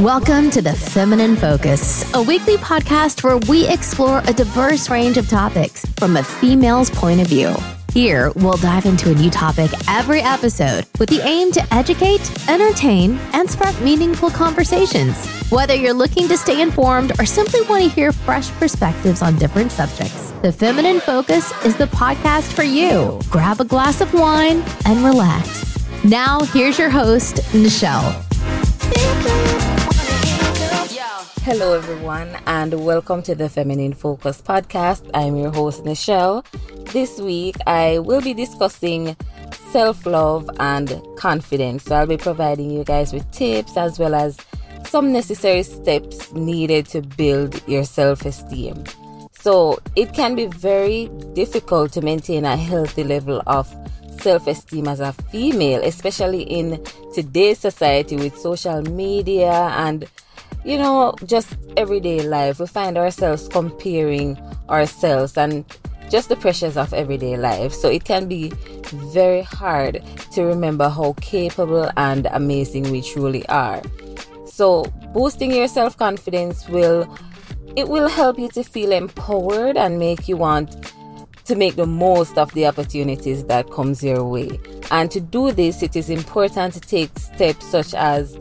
Welcome to The Feminine Focus, a weekly podcast where we explore a diverse range of topics from a female's point of view. Here, we'll dive into a new topic every episode with the aim to educate, entertain, and spark meaningful conversations. Whether you're looking to stay informed or simply want to hear fresh perspectives on different subjects, The Feminine Focus is the podcast for you. Grab a glass of wine and relax. Now, here's your host, Nichelle. Hello, everyone, and welcome to the Feminine Focus podcast. I'm your host, Nichelle. This week, I will be discussing self love and confidence. So, I'll be providing you guys with tips as well as some necessary steps needed to build your self esteem. So, it can be very difficult to maintain a healthy level of self esteem as a female, especially in today's society with social media and you know, just everyday life. We find ourselves comparing ourselves and just the pressures of everyday life. So it can be very hard to remember how capable and amazing we truly are. So boosting your self-confidence will it will help you to feel empowered and make you want to make the most of the opportunities that comes your way. And to do this, it is important to take steps such as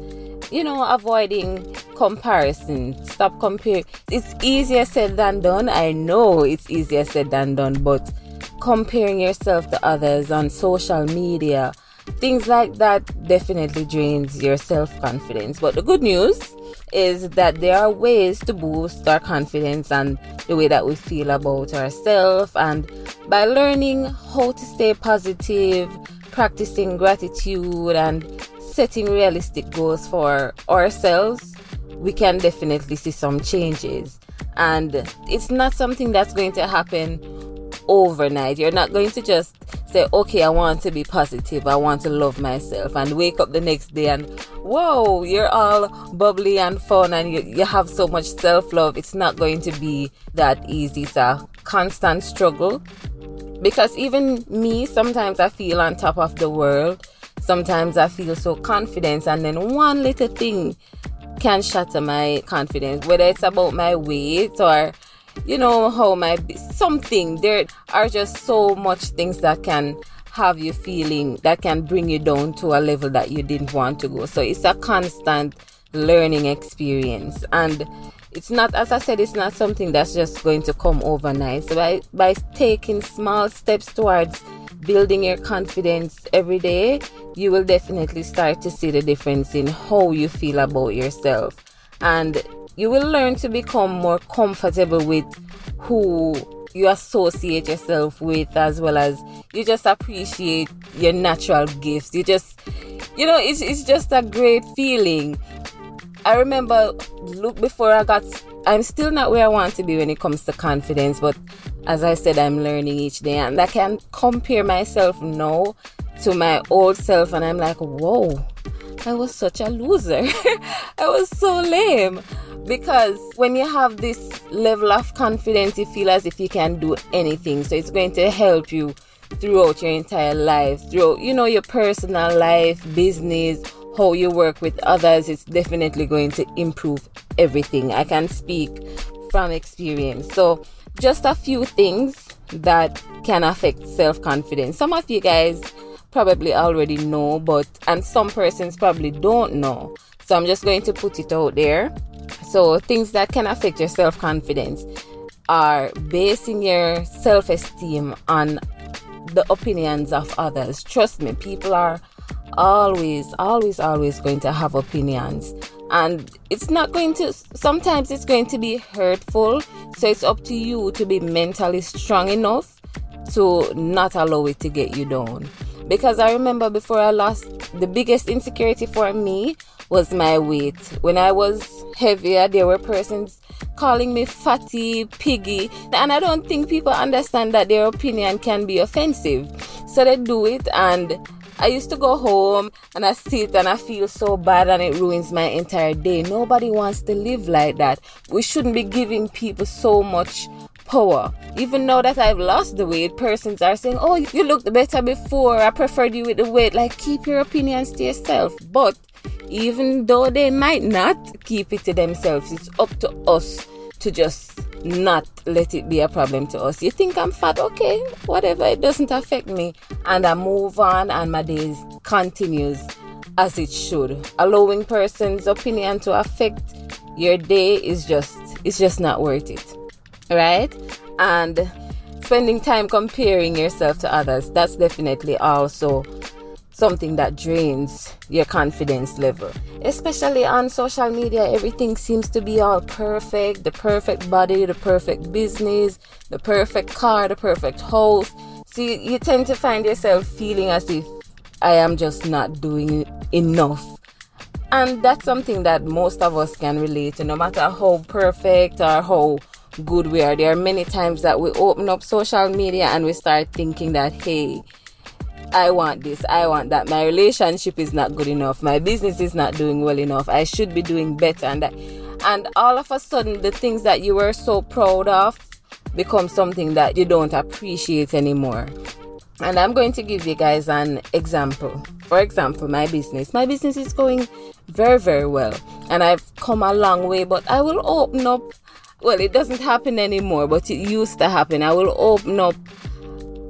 you know, avoiding comparison. Stop comparing. It's easier said than done. I know it's easier said than done, but comparing yourself to others on social media, things like that definitely drains your self confidence. But the good news is that there are ways to boost our confidence and the way that we feel about ourselves. And by learning how to stay positive, practicing gratitude, and setting realistic goals for ourselves, we can definitely see some changes. And it's not something that's going to happen overnight. You're not going to just say, okay, I want to be positive, I want to love myself, and wake up the next day and whoa, you're all bubbly and fun and you, you have so much self love. It's not going to be that easy. It's a constant struggle because even me, sometimes I feel on top of the world Sometimes I feel so confident, and then one little thing can shatter my confidence, whether it's about my weight or you know how my something. There are just so much things that can have you feeling that can bring you down to a level that you didn't want to go. So it's a constant learning experience. And it's not as i said it's not something that's just going to come overnight. So by by taking small steps towards building your confidence every day, you will definitely start to see the difference in how you feel about yourself. And you will learn to become more comfortable with who you associate yourself with, as well as you just appreciate your natural gifts. You just, you know, it's, it's just a great feeling. I remember, look, before I got, I'm still not where I want to be when it comes to confidence, but as I said, I'm learning each day, and I can compare myself now to my old self, and I'm like, whoa, I was such a loser. I was so lame. Because when you have this level of confidence, you feel as if you can do anything. So it's going to help you throughout your entire life, throughout, you know, your personal life, business, how you work with others. It's definitely going to improve everything. I can speak from experience. So just a few things that can affect self confidence. Some of you guys probably already know, but and some persons probably don't know. So I'm just going to put it out there. So things that can affect your self confidence are basing your self esteem on the opinions of others. Trust me, people are always, always, always going to have opinions and it's not going to sometimes it's going to be hurtful. So it's up to you to be mentally strong enough to not allow it to get you down. Because i remember before i lost the biggest insecurity for me was my weight. When i was heavier there were persons calling me fatty piggy. And i don't think people understand that their opinion can be offensive. So they do it and I used to go home and I sit and I feel so bad and it ruins my entire day. Nobody wants to live like that. We shouldn't be giving people so much power. Even now that I've lost the weight, persons are saying, Oh, you looked better before. I preferred you with the weight. Like, keep your opinions to yourself. But even though they might not keep it to themselves. It's up to us to just not let it be a problem to us. You think I'm fat? Okay, whatever. It doesn't affect me. And I move on and my days continues as it should. Allowing person's opinion to affect your day is just it's just not worth it. Right? And spending time comparing yourself to others, that's definitely also something that drains your confidence level. Especially on social media, everything seems to be all perfect the perfect body, the perfect business, the perfect car, the perfect house. So you, you tend to find yourself feeling as if I am just not doing enough. And that's something that most of us can relate to, no matter how perfect or how good we are. There are many times that we open up social media and we start thinking that, hey, I want this, I want that. My relationship is not good enough. My business is not doing well enough. I should be doing better. And that, and all of a sudden, the things that you were so proud of become something that you don't appreciate anymore. And I'm going to give you guys an example. For example, my business. My business is going very, very well. And I've come a long way, but I will open up. Well, it doesn't happen anymore, but it used to happen. I will open up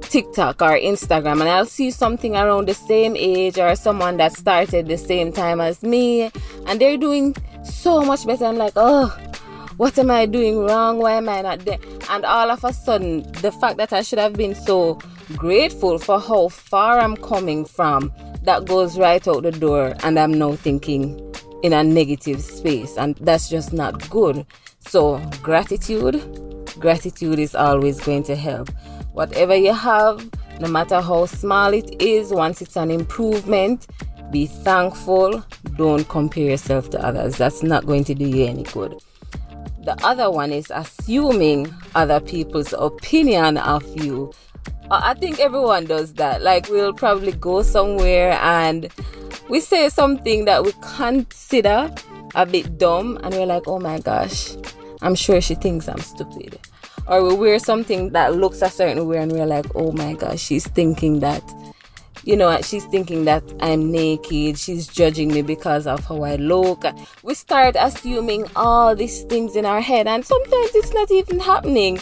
TikTok or Instagram and I'll see something around the same age or someone that started the same time as me and they're doing so much better. I'm like, oh, what am I doing wrong? Why am I not there? And all of a sudden, the fact that I should have been so grateful for how far I'm coming from, that goes right out the door, and I'm now thinking in a negative space, and that's just not good. So, gratitude, gratitude is always going to help. Whatever you have, no matter how small it is, once it's an improvement, be thankful. Don't compare yourself to others. That's not going to do you any good. The other one is assuming other people's opinion of you. I think everyone does that. Like, we'll probably go somewhere and we say something that we consider a bit dumb, and we're like, oh my gosh, I'm sure she thinks I'm stupid or we wear something that looks a certain way and we're like, oh my gosh, she's thinking that, you know, she's thinking that I'm naked, she's judging me because of how I look. We start assuming all these things in our head, and sometimes it's not even happening.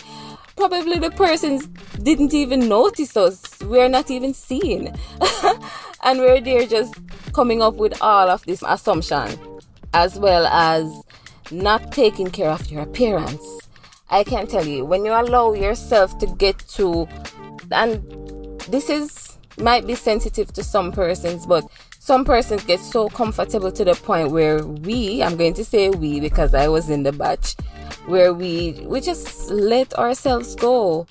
Probably the persons didn't even notice us, we're not even seen. and we're there just coming up with all of this assumption, as well as not taking care of your appearance I can tell you when you allow yourself to get to, and this is might be sensitive to some persons, but some persons get so comfortable to the point where we, I'm going to say we because I was in the batch, where we we just let ourselves go.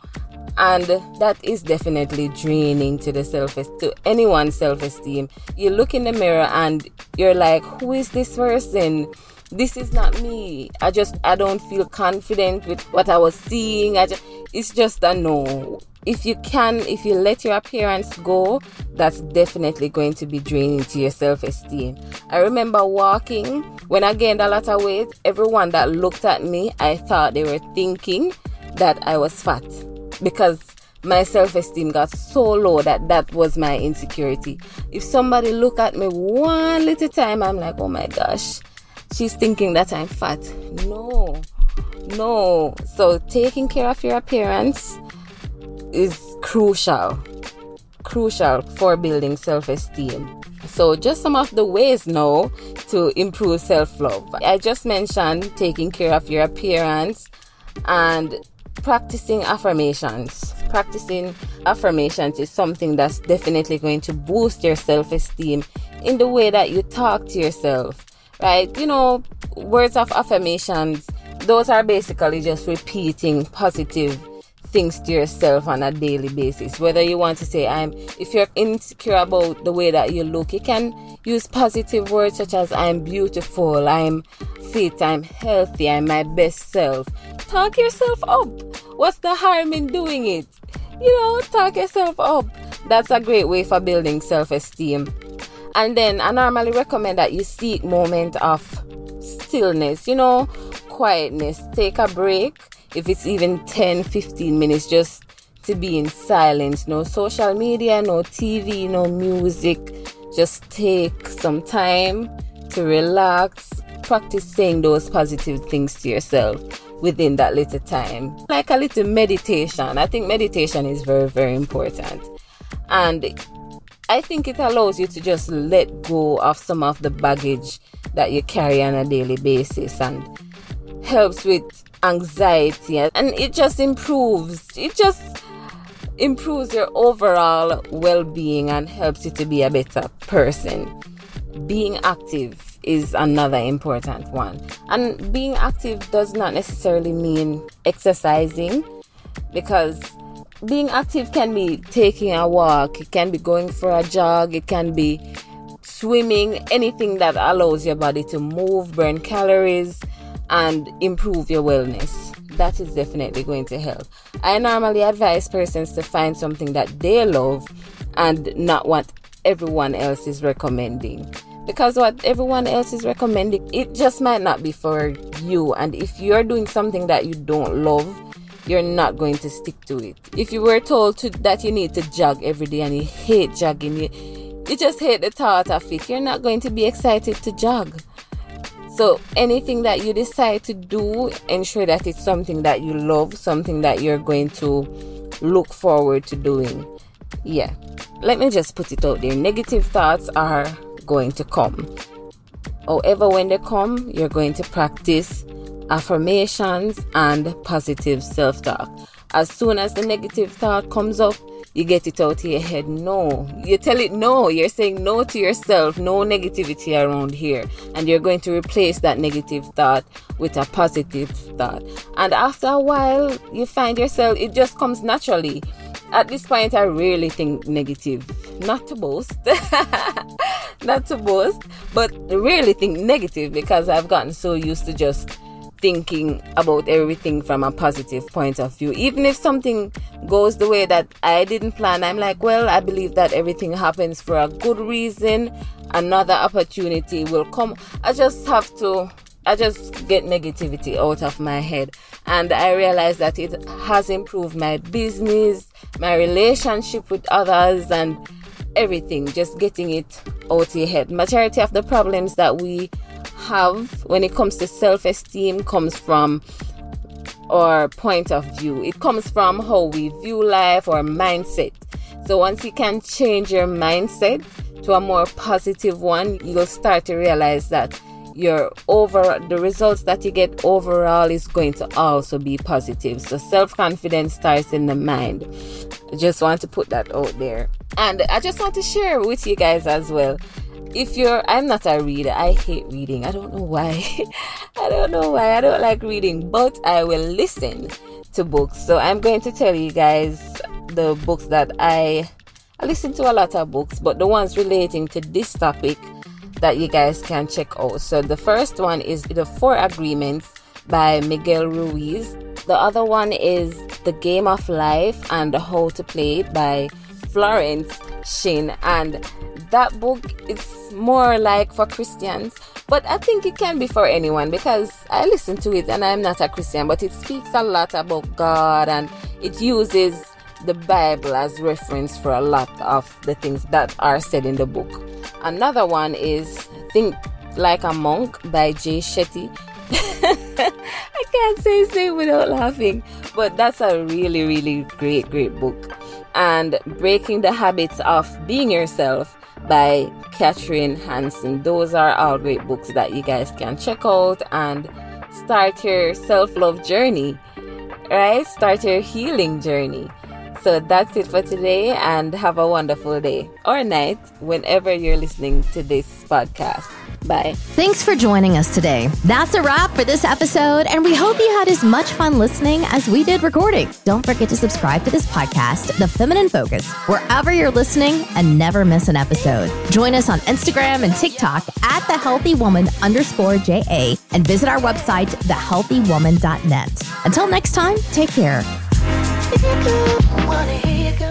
And that is definitely draining to the self to anyone's self esteem. You look in the mirror and you're like, who is this person? this is not me. I just I don't feel confident with what I was seeing. I just it's just a no. If you can, if you let your appearance go, that's definitely going to be draining to your self-esteem. I remember walking when I gained a lot of weight. Everyone that looked at me, I thought they were thinking that I was fat because my self-esteem got so low that that was my insecurity. If somebody look at me one little time, I'm like, oh my gosh she's thinking that I'm fat. No, no. So taking care of your appearance is crucial, crucial for building self esteem. So, just some of the ways now to improve self love. I just mentioned taking care of your appearance and practicing affirmations. Practicing affirmations is something that's definitely going to boost your self esteem in the way that you talk to yourself right? You know, words of affirmations, those are basically just repeating positive things to yourself on a daily basis. Whether you want to say, I'm, if you're insecure about the way that you look, you can use positive words such as, I'm beautiful, I'm fit, I'm healthy, I'm my best self. Talk yourself up. What's the harm in doing it? You know, talk yourself up. That's a great way for building self esteem. And then I normally recommend that you seek moment of stillness, you know, quietness. Take a break if it's even 10, 15 minutes just to be in silence. No social media, no TV, no music. Just take some time to relax, practice saying those positive things to yourself within that little time. Like a little meditation. I think meditation is very, very important. And I think it allows you to just let go of some of the baggage that you carry on a daily basis and helps with anxiety and it just improves it just improves your overall well-being and helps you to be a better person. Being active is another important one. And being active does not necessarily mean exercising because being active can be taking a walk it can be going for a jog it can be swimming anything that allows your body to move burn calories and improve your wellness. That is definitely going to help. I normally advise persons to find something that they love and not what everyone else is recommending. Because what everyone else is recommending, it just might not be for you. And if you're doing something that you don't love, you're not going to stick to it. If you were told to, that you need to jog every day and you hate jogging, you, you just hate the thought of it, you're not going to be excited to jog. So, anything that you decide to do, ensure that it's something that you love, something that you're going to look forward to doing. Yeah, let me just put it out there negative thoughts are going to come. However, when they come, you're going to practice affirmations and positive self talk. As soon as the negative thought comes up, you get it out of your head. No. You tell it no. You're saying no to yourself. No negativity around here. And you're going to replace that negative thought with a positive thought. And after a while, you find yourself, it just comes naturally. At this point, I really think negative. Not to boast. Not to boast. But really think negative because I've gotten so used to just thinking about everything from a positive point of view. Even if something goes the way that I didn't plan, I'm like, well, I believe that everything happens for a good reason. Another opportunity will come. I just have to, I just get negativity out of my head. And I realize that it has improved my business, my relationship with others, and everything. Just getting it out of your head. Majority of the problems that we have when it comes to self esteem comes from our point of view. It comes from how we view life or mindset. So once you can change your mindset to a more positive one, you'll start to realize that your over the results that you get overall is going to also be positive. So self-confidence starts in the mind. I just want to put that out there. And I just want to share with you guys as well if you're i'm not a reader. I hate reading. I don't know why. I don't know why. I don't like reading but i will listen to books. So i'm going to tell you guys the books that i i listen to a lot of books but the ones relating to this topic that you guys can check out. So the first one is the four agreements by miguel ruiz. The other one is the game of life and how to play it by florence shinn and that book is more like for Christians, but I think it can be for anyone because I listen to it and I'm not a Christian, but it speaks a lot about God and it uses the Bible as reference for a lot of the things that are said in the book. Another one is Think Like a Monk by Jay Shetty. I can't say his name without laughing, but that's a really, really great, great book. And Breaking the Habits of Being Yourself by Katrin Hanson. Those are all great books that you guys can check out and start your self love journey, right? Start your healing journey. So that's it for today and have a wonderful day or night whenever you're listening to this podcast. Bye. Thanks for joining us today. That's a wrap for this episode, and we hope you had as much fun listening as we did recording. Don't forget to subscribe to this podcast, The Feminine Focus, wherever you're listening and never miss an episode. Join us on Instagram and TikTok at the healthy woman underscore JA and visit our website, thehealthywoman.net. Until next time, take care. Wanna hear you